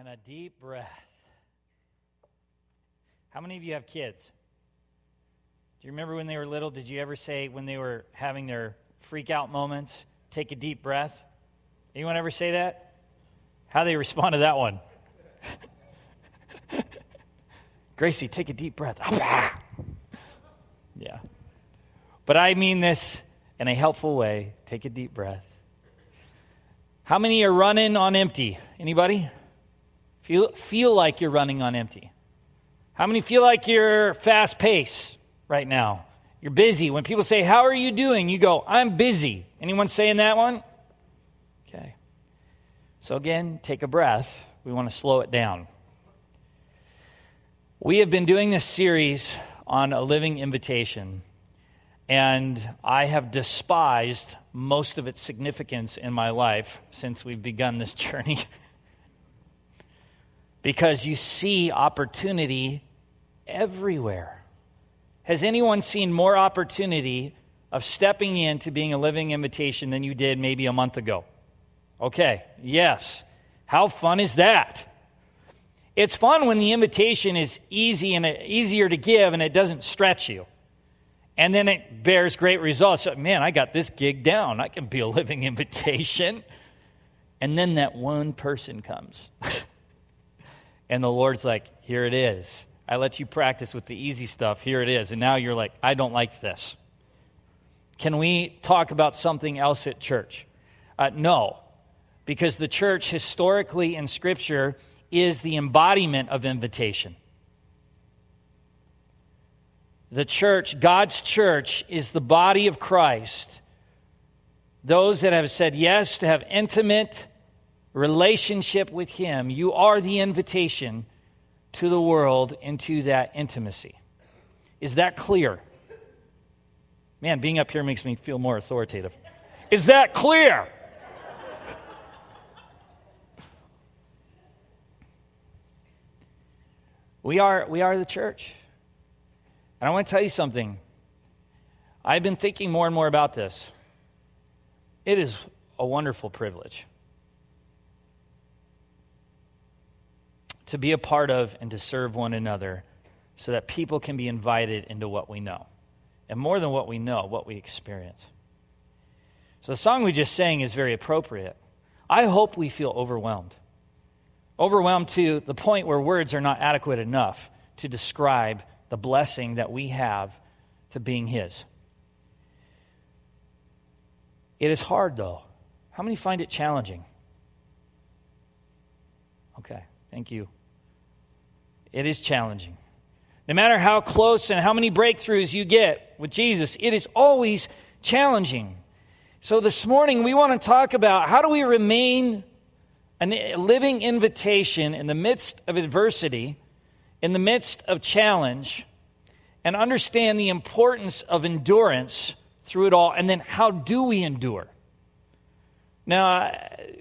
and a deep breath. How many of you have kids? Do you remember when they were little? Did you ever say when they were having their freak out moments, take a deep breath? Anyone ever say that? How they respond to that one? Gracie, take a deep breath. yeah. But I mean this in a helpful way. Take a deep breath. How many are running on empty? Anybody? Feel, feel like you're running on empty. How many feel like you're fast paced right now? You're busy. When people say, How are you doing? You go, I'm busy. Anyone saying that one? Okay. So, again, take a breath. We want to slow it down. We have been doing this series on a living invitation, and I have despised most of its significance in my life since we've begun this journey because you see opportunity everywhere. Has anyone seen more opportunity of stepping into being a living invitation than you did maybe a month ago? Okay, yes. How fun is that? It's fun when the invitation is easy and uh, easier to give and it doesn't stretch you. And then it bears great results. Man, I got this gig down. I can be a living invitation. And then that one person comes. And the Lord's like, here it is. I let you practice with the easy stuff. Here it is. And now you're like, I don't like this. Can we talk about something else at church? Uh, no, because the church historically in Scripture is the embodiment of invitation. The church, God's church, is the body of Christ. Those that have said yes to have intimate relationship with Him, you are the invitation to the world into that intimacy. Is that clear? Man, being up here makes me feel more authoritative. Is that clear? we are, we are the church. And I want to tell you something. I've been thinking more and more about this. It is a wonderful privilege to be a part of and to serve one another so that people can be invited into what we know. And more than what we know, what we experience. So the song we just sang is very appropriate. I hope we feel overwhelmed. Overwhelmed to the point where words are not adequate enough to describe the blessing that we have to being His. It is hard, though. How many find it challenging? Okay, thank you. It is challenging. No matter how close and how many breakthroughs you get with Jesus, it is always challenging. So this morning, we want to talk about how do we remain a living invitation in the midst of adversity, in the midst of challenge, and understand the importance of endurance through it all. And then, how do we endure? Now,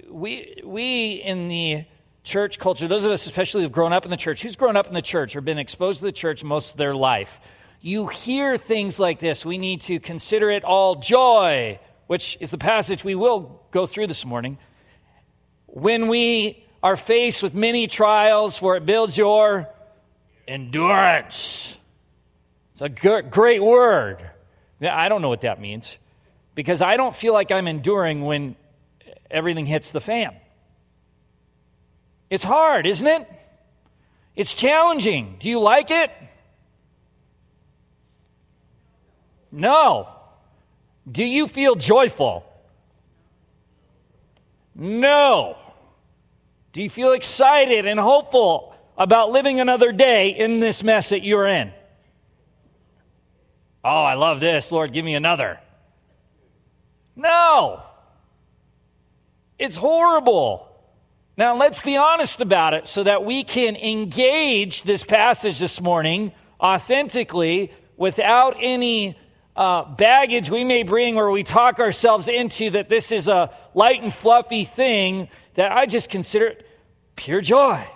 we, we in the church culture, those of us especially who've grown up in the church, who's grown up in the church or been exposed to the church most of their life, you hear things like this. We need to consider it all joy, which is the passage we will go through this morning. When we are faced with many trials, for it builds your endurance. It's a great word. I don't know what that means because I don't feel like I'm enduring when everything hits the fan. It's hard, isn't it? It's challenging. Do you like it? No. Do you feel joyful? No. Do you feel excited and hopeful about living another day in this mess that you're in? Oh, I love this. Lord, give me another. No. It's horrible. Now, let's be honest about it so that we can engage this passage this morning authentically without any uh, baggage we may bring or we talk ourselves into that this is a light and fluffy thing that I just consider it pure joy.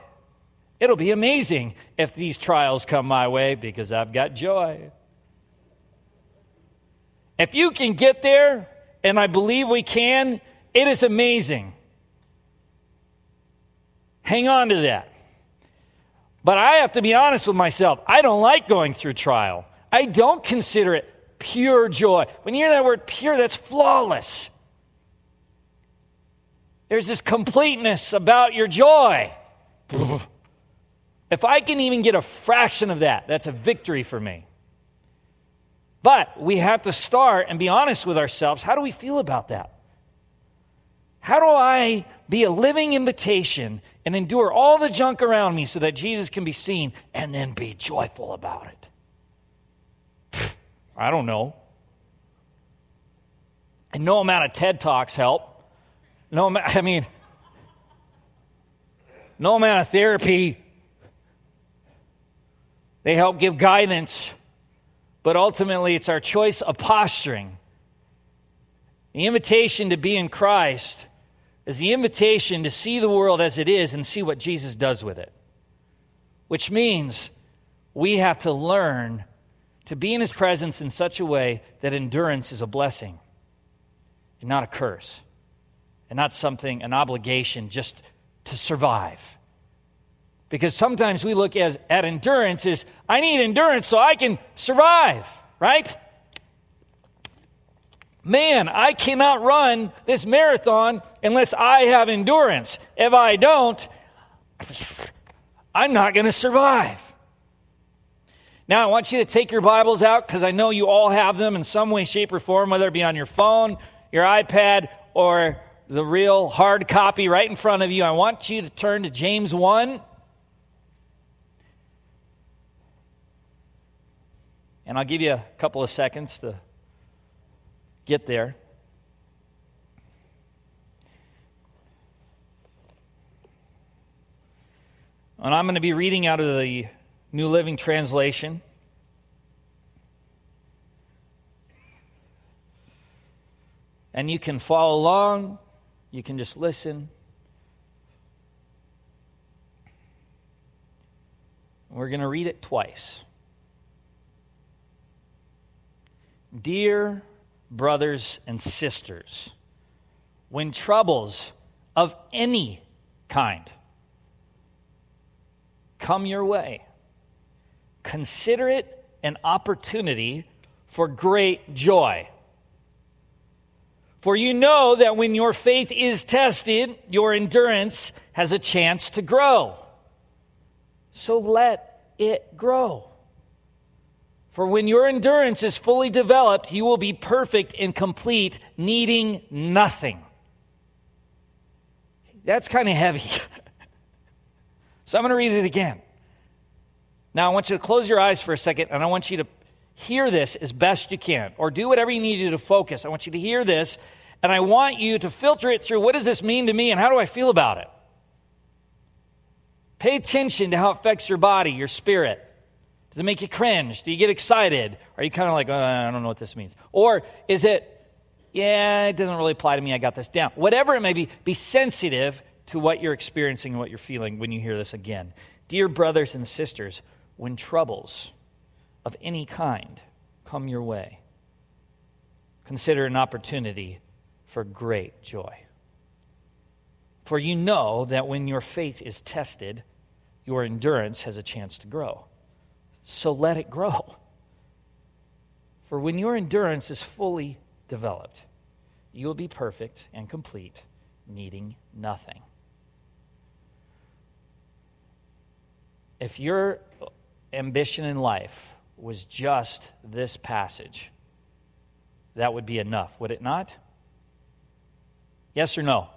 It'll be amazing if these trials come my way because I've got joy. If you can get there, and I believe we can, it is amazing. Hang on to that. But I have to be honest with myself. I don't like going through trial. I don't consider it pure joy. When you hear that word pure, that's flawless. There's this completeness about your joy. If I can even get a fraction of that, that's a victory for me. But we have to start and be honest with ourselves. How do we feel about that? How do I be a living invitation and endure all the junk around me so that Jesus can be seen and then be joyful about it? I don't know. And no amount of TED Talks help. No, I mean, no amount of therapy. They help give guidance, but ultimately it's our choice of posturing. The invitation to be in Christ is the invitation to see the world as it is and see what Jesus does with it. Which means we have to learn to be in his presence in such a way that endurance is a blessing and not a curse and not something, an obligation just to survive. Because sometimes we look as, at endurance as I need endurance so I can survive, right? Man, I cannot run this marathon unless I have endurance. If I don't, I'm not going to survive. Now, I want you to take your Bibles out because I know you all have them in some way, shape, or form, whether it be on your phone, your iPad, or the real hard copy right in front of you. I want you to turn to James 1. And I'll give you a couple of seconds to get there. And I'm going to be reading out of the New Living Translation. And you can follow along, you can just listen. We're going to read it twice. Dear brothers and sisters, when troubles of any kind come your way, consider it an opportunity for great joy. For you know that when your faith is tested, your endurance has a chance to grow. So let it grow. For when your endurance is fully developed, you will be perfect and complete, needing nothing. That's kind of heavy. so I'm going to read it again. Now, I want you to close your eyes for a second, and I want you to hear this as best you can, or do whatever you need to do to focus. I want you to hear this, and I want you to filter it through what does this mean to me, and how do I feel about it? Pay attention to how it affects your body, your spirit. Does it make you cringe? Do you get excited? Are you kind of like, oh, I don't know what this means? Or is it, yeah, it doesn't really apply to me, I got this down? Whatever it may be, be sensitive to what you're experiencing and what you're feeling when you hear this again. Dear brothers and sisters, when troubles of any kind come your way, consider an opportunity for great joy. For you know that when your faith is tested, your endurance has a chance to grow so let it grow. For when your endurance is fully developed, you will be perfect and complete, needing nothing. If your ambition in life was just this passage, that would be enough, would it not? Yes or no?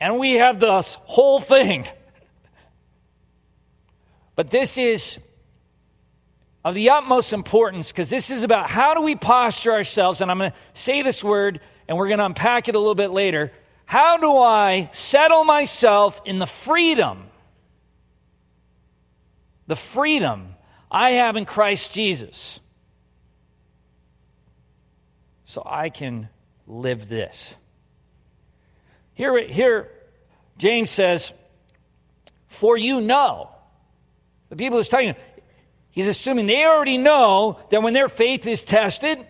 And we have this whole thing. But this is of the utmost importance because this is about how do we posture ourselves, and I'm going to say this word and we're going to unpack it a little bit later. How do I settle myself in the freedom, the freedom I have in Christ Jesus, so I can live this? Here, here James says, For you know the people he's talking to, he's assuming they already know that when their faith is tested,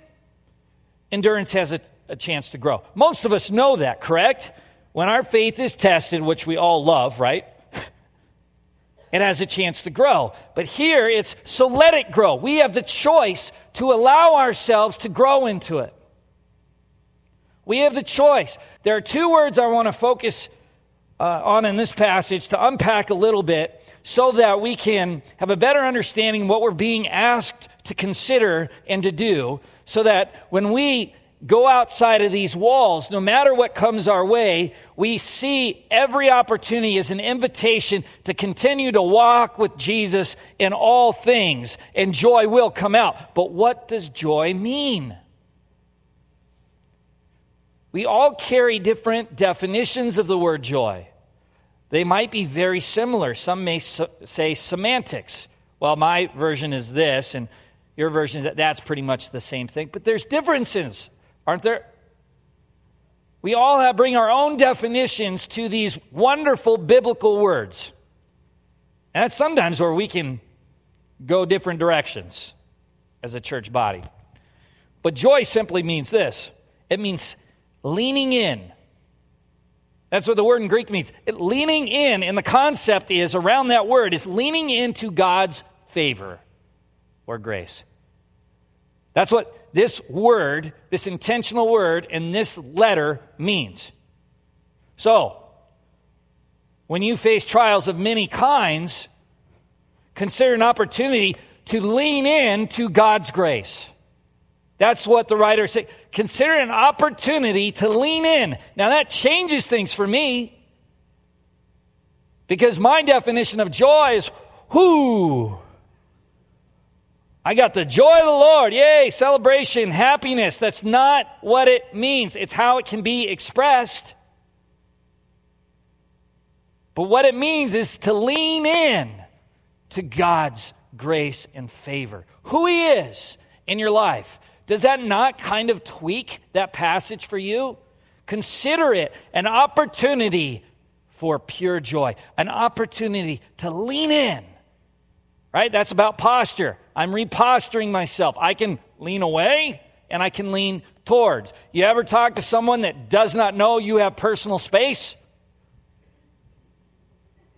endurance has a, a chance to grow. Most of us know that, correct? when our faith is tested, which we all love, right? It has a chance to grow. But here it's so let it grow. We have the choice to allow ourselves to grow into it. We have the choice. There are two words I want to focus uh, on in this passage to unpack a little bit so that we can have a better understanding what we're being asked to consider and to do, so that when we go outside of these walls, no matter what comes our way, we see every opportunity as an invitation to continue to walk with Jesus in all things, and joy will come out. But what does joy mean? We all carry different definitions of the word joy. They might be very similar. Some may say semantics. Well, my version is this, and your version is that that's pretty much the same thing. But there's differences, aren't there? We all have, bring our own definitions to these wonderful biblical words. And that's sometimes where we can go different directions as a church body. But joy simply means this it means leaning in that's what the word in Greek means. It, leaning in, and the concept is around that word, is leaning into God's favor or grace. That's what this word, this intentional word, and this letter means. So, when you face trials of many kinds, consider an opportunity to lean in to God's grace. That's what the writer said. Consider an opportunity to lean in. Now that changes things for me. Because my definition of joy is whoo. I got the joy of the Lord. Yay, celebration, happiness. That's not what it means. It's how it can be expressed. But what it means is to lean in to God's grace and favor. Who He is in your life. Does that not kind of tweak that passage for you? Consider it an opportunity for pure joy, an opportunity to lean in. Right? That's about posture. I'm reposturing myself. I can lean away and I can lean towards. You ever talk to someone that does not know you have personal space?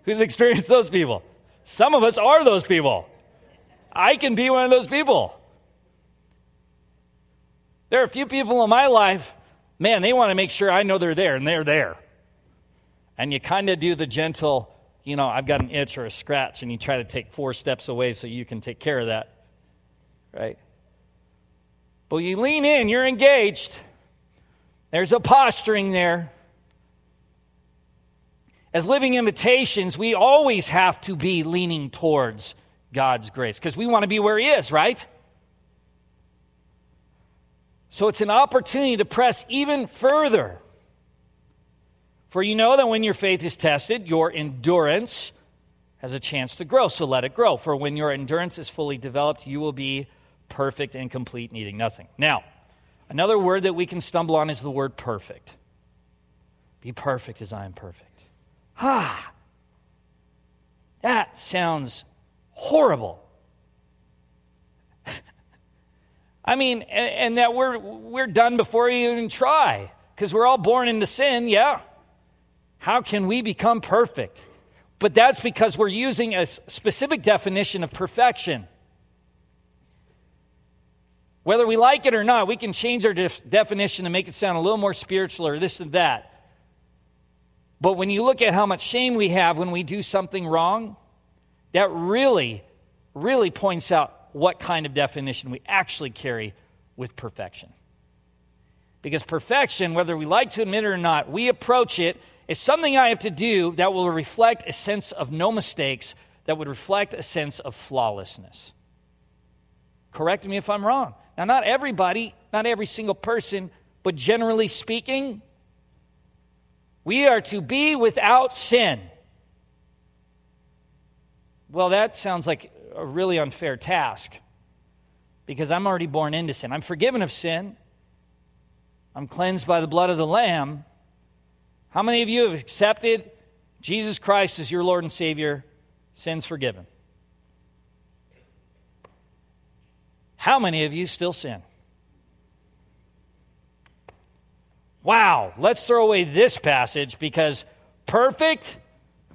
Who's experienced those people? Some of us are those people. I can be one of those people. There are a few people in my life, man, they want to make sure I know they're there, and they're there. And you kind of do the gentle, you know, I've got an itch or a scratch, and you try to take four steps away so you can take care of that. Right? But you lean in, you're engaged. There's a posturing there. As living invitations, we always have to be leaning towards God's grace because we want to be where He is, right? So it's an opportunity to press even further. For you know that when your faith is tested, your endurance has a chance to grow. So let it grow. For when your endurance is fully developed, you will be perfect and complete, needing nothing. Now, another word that we can stumble on is the word perfect. Be perfect as I am perfect. Ah, that sounds horrible. I mean, and, and that we're, we're done before we even try because we're all born into sin, yeah. How can we become perfect? But that's because we're using a specific definition of perfection. Whether we like it or not, we can change our def- definition to make it sound a little more spiritual or this and that. But when you look at how much shame we have when we do something wrong, that really, really points out what kind of definition we actually carry with perfection. Because perfection, whether we like to admit it or not, we approach it as something I have to do that will reflect a sense of no mistakes, that would reflect a sense of flawlessness. Correct me if I'm wrong. Now, not everybody, not every single person, but generally speaking, we are to be without sin. Well, that sounds like a really unfair task because I'm already born into sin. I'm forgiven of sin, I'm cleansed by the blood of the Lamb. How many of you have accepted Jesus Christ as your Lord and Savior? Sins forgiven. How many of you still sin? Wow, let's throw away this passage because perfect?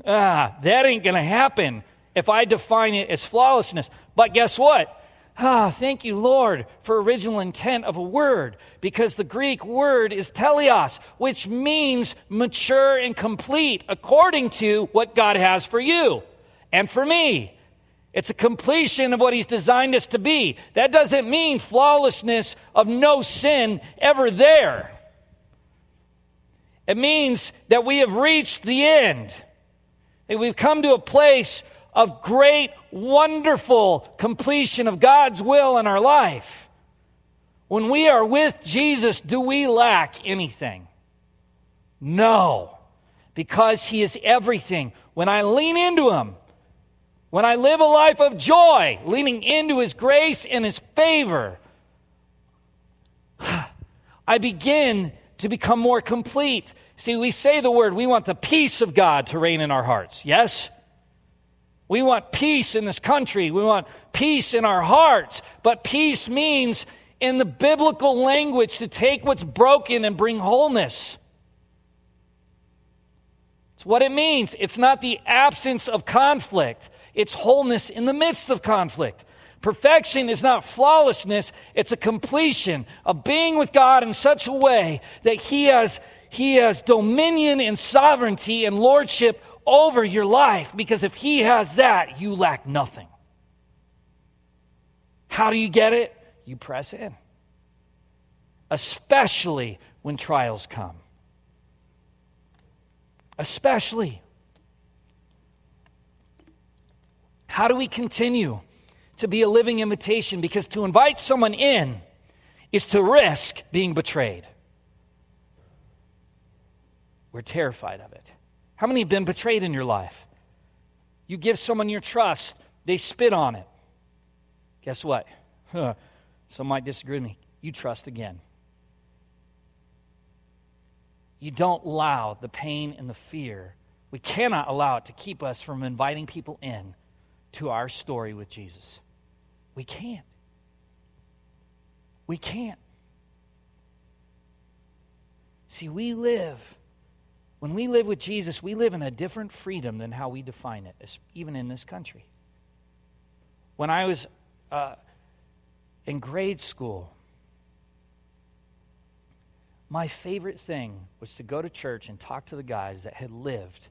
Ah, that ain't going to happen if I define it as flawlessness. But guess what? Ah, thank you, Lord, for original intent of a word, because the Greek word is teleos, which means mature and complete according to what God has for you and for me. It's a completion of what He's designed us to be. That doesn't mean flawlessness of no sin ever there. It means that we have reached the end. That we've come to a place of great, wonderful completion of God's will in our life. When we are with Jesus, do we lack anything? No, because He is everything. When I lean into Him, when I live a life of joy, leaning into His grace and His favor, I begin to become more complete. See, we say the word, we want the peace of God to reign in our hearts. Yes? We want peace in this country. We want peace in our hearts. But peace means, in the biblical language, to take what's broken and bring wholeness. It's what it means. It's not the absence of conflict, it's wholeness in the midst of conflict. Perfection is not flawlessness, it's a completion of being with God in such a way that He has, he has dominion and sovereignty and lordship over your life because if He has that, you lack nothing. How do you get it? You press in, especially when trials come. Especially. How do we continue to be a living invitation? Because to invite someone in is to risk being betrayed. We're terrified of it. How many have been betrayed in your life? You give someone your trust, they spit on it. Guess what? Some might disagree with me. You trust again. You don't allow the pain and the fear. We cannot allow it to keep us from inviting people in to our story with Jesus. We can't. We can't. See, we live when we live with Jesus, we live in a different freedom than how we define it, even in this country. When I was uh, in grade school, my favorite thing was to go to church and talk to the guys that had lived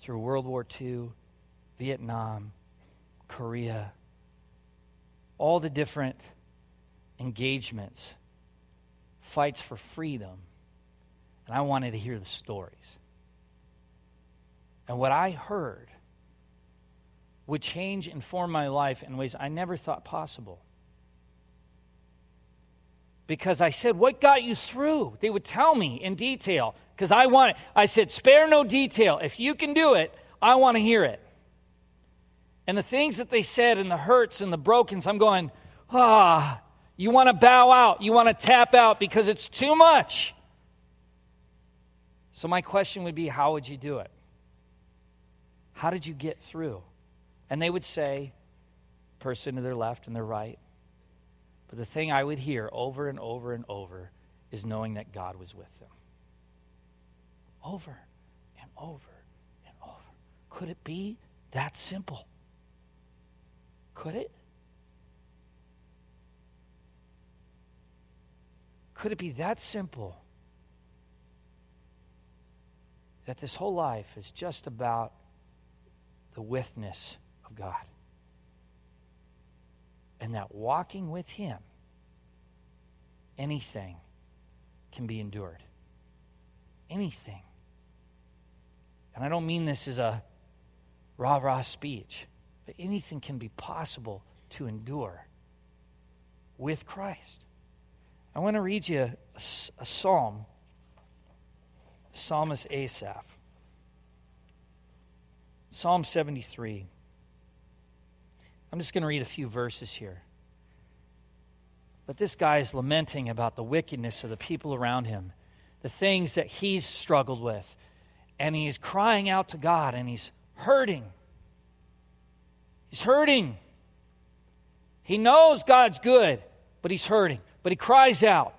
through World War II, Vietnam, Korea, all the different engagements, fights for freedom and I wanted to hear the stories. And what I heard would change and form my life in ways I never thought possible. Because I said, What got you through? They would tell me in detail. Because I want. I said, Spare no detail. If you can do it, I want to hear it. And the things that they said and the hurts and the brokens, I'm going, Ah, you want to bow out. You want to tap out because it's too much. So, my question would be how would you do it? How did you get through? And they would say, person to their left and their right. But the thing I would hear over and over and over is knowing that God was with them. Over and over and over. Could it be that simple? Could it? Could it be that simple that this whole life is just about the withness of God. And that walking with Him, anything can be endured. Anything. And I don't mean this as a rah rah speech, but anything can be possible to endure with Christ. I want to read you a, a psalm psalmist Asaph. Psalm 73. I'm just going to read a few verses here. But this guy is lamenting about the wickedness of the people around him, the things that he's struggled with. And he's crying out to God and he's hurting. He's hurting. He knows God's good, but he's hurting. But he cries out.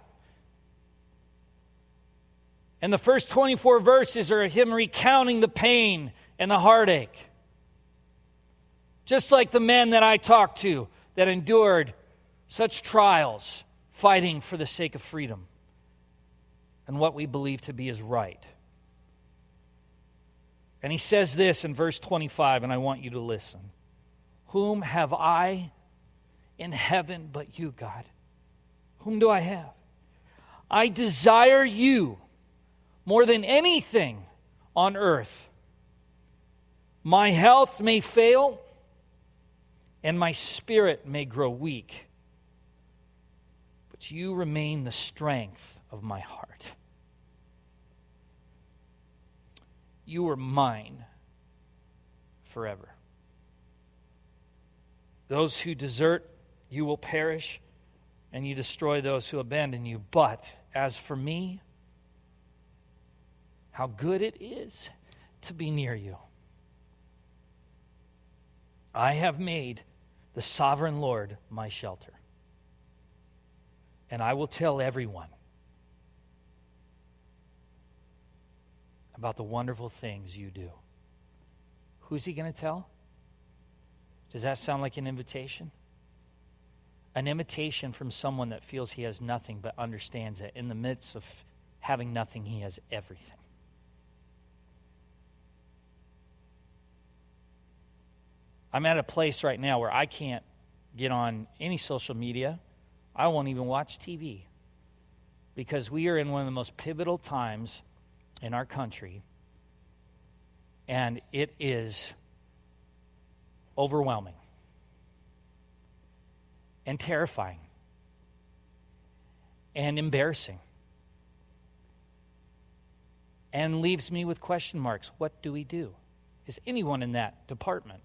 And the first 24 verses are him recounting the pain and the heartache. Just like the men that I talked to that endured such trials fighting for the sake of freedom and what we believe to be is right. And he says this in verse 25, and I want you to listen Whom have I in heaven but you, God? Whom do I have? I desire you more than anything on earth. My health may fail and my spirit may grow weak, but you remain the strength of my heart. You are mine forever. Those who desert, you will perish, and you destroy those who abandon you. But as for me, how good it is to be near you. I have made the sovereign Lord my shelter. And I will tell everyone about the wonderful things you do. Who's he going to tell? Does that sound like an invitation? An invitation from someone that feels he has nothing but understands that in the midst of having nothing, he has everything. I'm at a place right now where I can't get on any social media. I won't even watch TV because we are in one of the most pivotal times in our country, and it is overwhelming and terrifying and embarrassing and leaves me with question marks. What do we do? Is anyone in that department?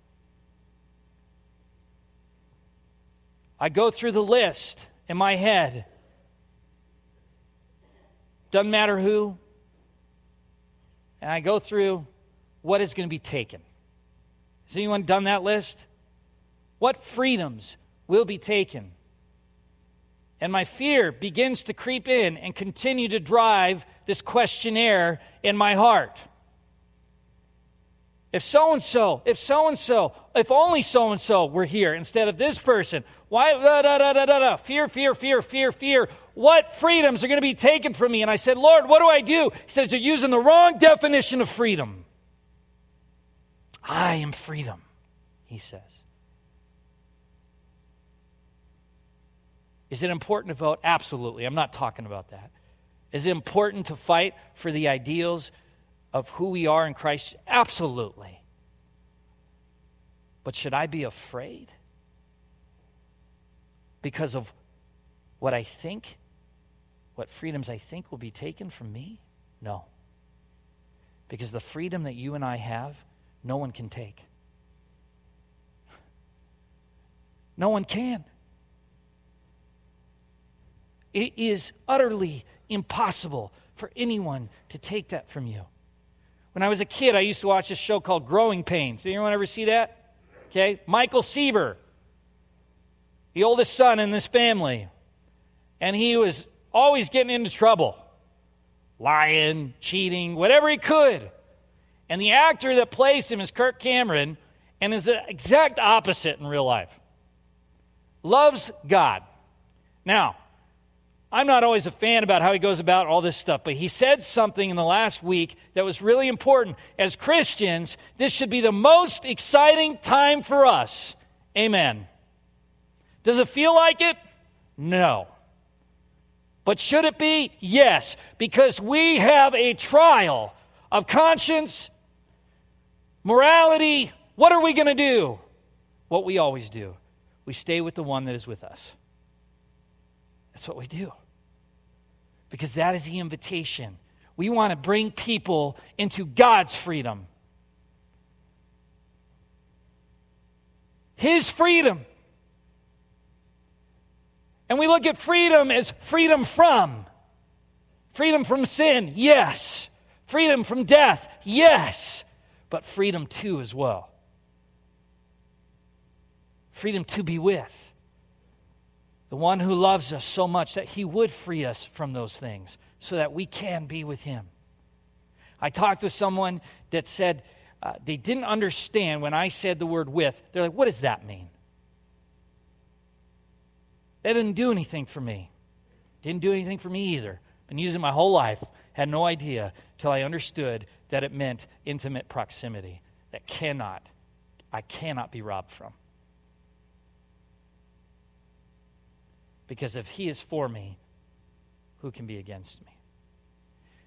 I go through the list in my head. Doesn't matter who. And I go through what is going to be taken. Has anyone done that list? What freedoms will be taken? And my fear begins to creep in and continue to drive this questionnaire in my heart. If so and so, if so and so, if only so and so were here instead of this person, why? Da, da, da, da, da, da. Fear, fear, fear, fear, fear. What freedoms are going to be taken from me? And I said, Lord, what do I do? He says, You're using the wrong definition of freedom. I am freedom, he says. Is it important to vote? Absolutely. I'm not talking about that. Is it important to fight for the ideals of who we are in Christ? Absolutely. But should I be afraid? Because of what I think, what freedoms I think will be taken from me? No. Because the freedom that you and I have, no one can take. No one can. It is utterly impossible for anyone to take that from you. When I was a kid, I used to watch a show called Growing Pains. Did anyone ever see that? Okay. Michael Seaver, the oldest son in this family. And he was always getting into trouble lying, cheating, whatever he could. And the actor that plays him is Kirk Cameron and is the exact opposite in real life. Loves God. Now, I'm not always a fan about how he goes about all this stuff, but he said something in the last week that was really important. As Christians, this should be the most exciting time for us. Amen. Does it feel like it? No. But should it be? Yes, because we have a trial of conscience, morality. What are we going to do? What we always do. We stay with the one that is with us. That's what we do. Because that is the invitation. We want to bring people into God's freedom. His freedom. And we look at freedom as freedom from. Freedom from sin, yes. Freedom from death, yes. But freedom too as well. Freedom to be with the one who loves us so much that he would free us from those things so that we can be with him. I talked to someone that said uh, they didn't understand when I said the word with. They're like, what does that mean? That didn't do anything for me. Didn't do anything for me either. Been using my whole life. Had no idea till I understood that it meant intimate proximity that cannot, I cannot be robbed from. Because if he is for me, who can be against me?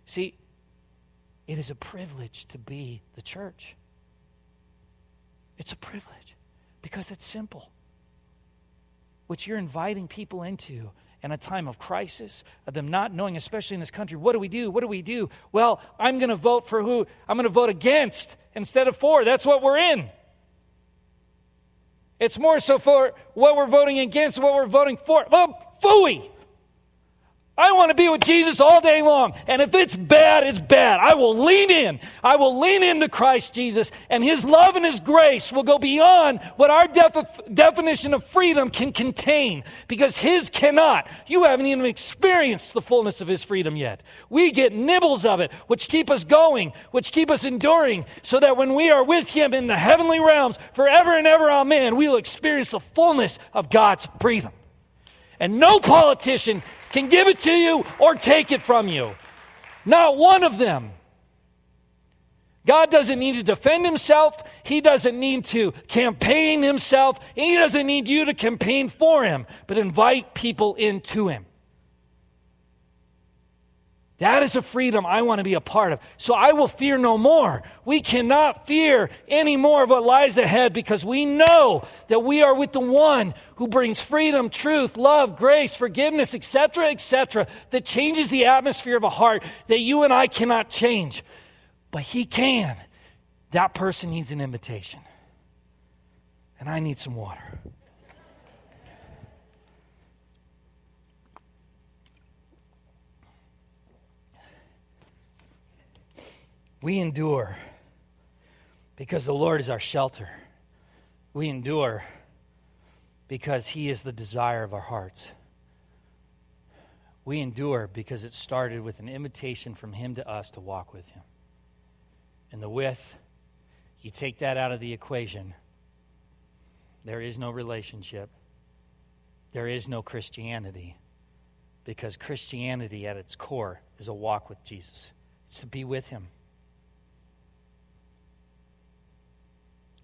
See, it is a privilege to be the church. It's a privilege because it's simple. What you're inviting people into in a time of crisis, of them not knowing, especially in this country, what do we do? What do we do? Well, I'm going to vote for who? I'm going to vote against instead of for. That's what we're in. It's more so for what we're voting against, what we're voting for. Well, phooey. I want to be with Jesus all day long. And if it's bad, it's bad. I will lean in. I will lean into Christ Jesus, and His love and His grace will go beyond what our defi- definition of freedom can contain because His cannot. You haven't even experienced the fullness of His freedom yet. We get nibbles of it, which keep us going, which keep us enduring, so that when we are with Him in the heavenly realms forever and ever, amen, we'll experience the fullness of God's freedom. And no politician can give it to you or take it from you. Not one of them. God doesn't need to defend himself. He doesn't need to campaign himself. He doesn't need you to campaign for him, but invite people into him. That is a freedom I want to be a part of. So I will fear no more. We cannot fear any more of what lies ahead because we know that we are with the one who brings freedom, truth, love, grace, forgiveness, etc., etc., that changes the atmosphere of a heart that you and I cannot change. But he can. That person needs an invitation. And I need some water. We endure because the Lord is our shelter. We endure because He is the desire of our hearts. We endure because it started with an invitation from Him to us to walk with Him. And the with, you take that out of the equation, there is no relationship, there is no Christianity, because Christianity at its core is a walk with Jesus, it's to be with Him.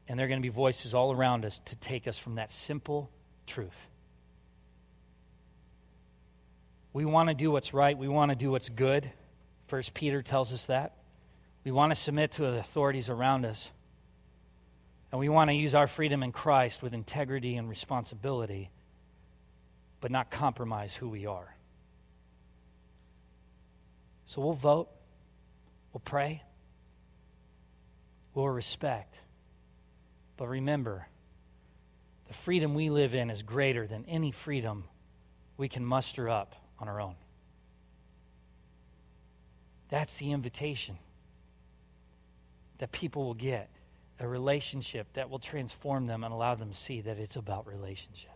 And there are going to be voices all around us to take us from that simple truth. We want to do what's right. We want to do what's good. First Peter tells us that. We want to submit to the authorities around us. And we want to use our freedom in Christ with integrity and responsibility, but not compromise who we are. So we'll vote, we'll pray, we'll respect. But remember, the freedom we live in is greater than any freedom we can muster up on our own. That's the invitation that people will get a relationship that will transform them and allow them to see that it's about relationship.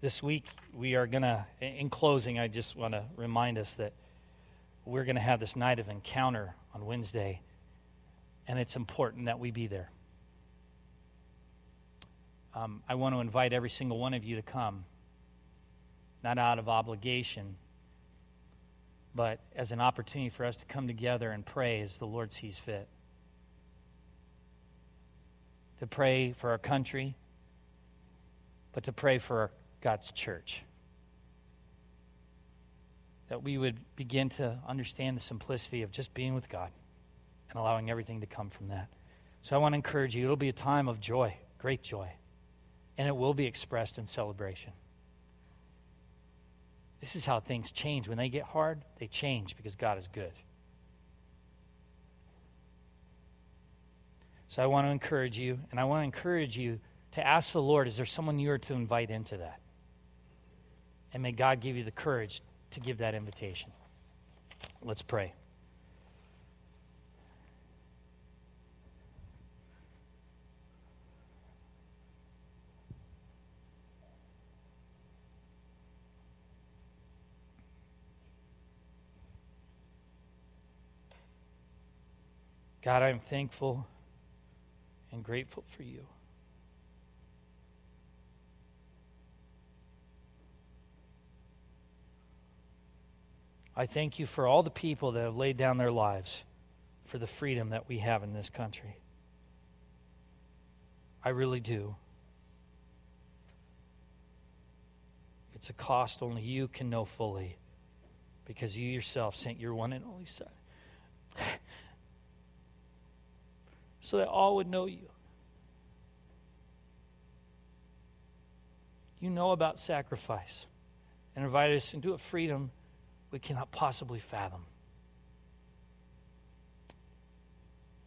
This week, we are going to, in closing, I just want to remind us that we're going to have this night of encounter on Wednesday, and it's important that we be there. Um, I want to invite every single one of you to come, not out of obligation, but as an opportunity for us to come together and pray as the Lord sees fit. To pray for our country, but to pray for God's church that we would begin to understand the simplicity of just being with God and allowing everything to come from that. So I want to encourage you. It'll be a time of joy, great joy, and it will be expressed in celebration. This is how things change. When they get hard, they change because God is good. So I want to encourage you, and I want to encourage you to ask the Lord, is there someone you are to invite into that? And may God give you the courage to give that invitation. Let's pray. God, I'm thankful and grateful for you. I thank you for all the people that have laid down their lives for the freedom that we have in this country. I really do. It's a cost only you can know fully because you yourself sent your one and only Son so that all would know you. You know about sacrifice and invite us into a freedom we cannot possibly fathom.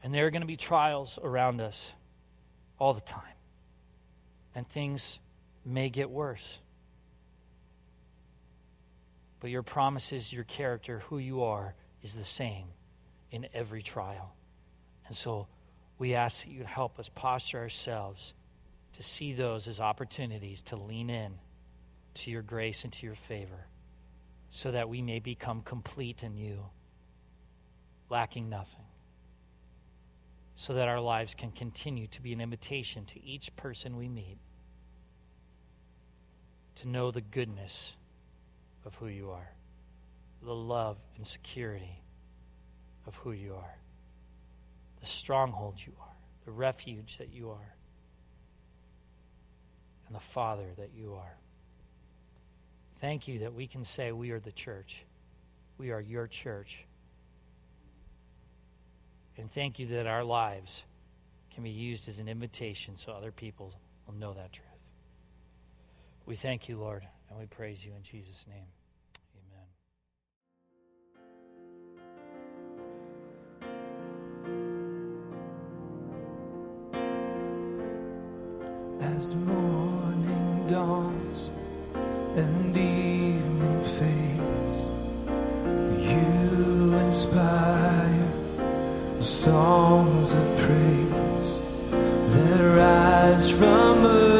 And there are going to be trials around us all the time. And things may get worse. But your promises, your character, who you are, is the same in every trial. And so we ask that you help us posture ourselves to see those as opportunities to lean in to your grace and to your favor so that we may become complete in you, lacking nothing, so that our lives can continue to be an invitation to each person we meet to know the goodness of who you are, the love and security of who you are, the stronghold you are, the refuge that you are, and the Father that you are. Thank you that we can say we are the church. We are your church. And thank you that our lives can be used as an invitation so other people will know that truth. We thank you, Lord, and we praise you in Jesus' name. Amen. As morning dawns and evening fades. You inspire songs of praise that rise from earth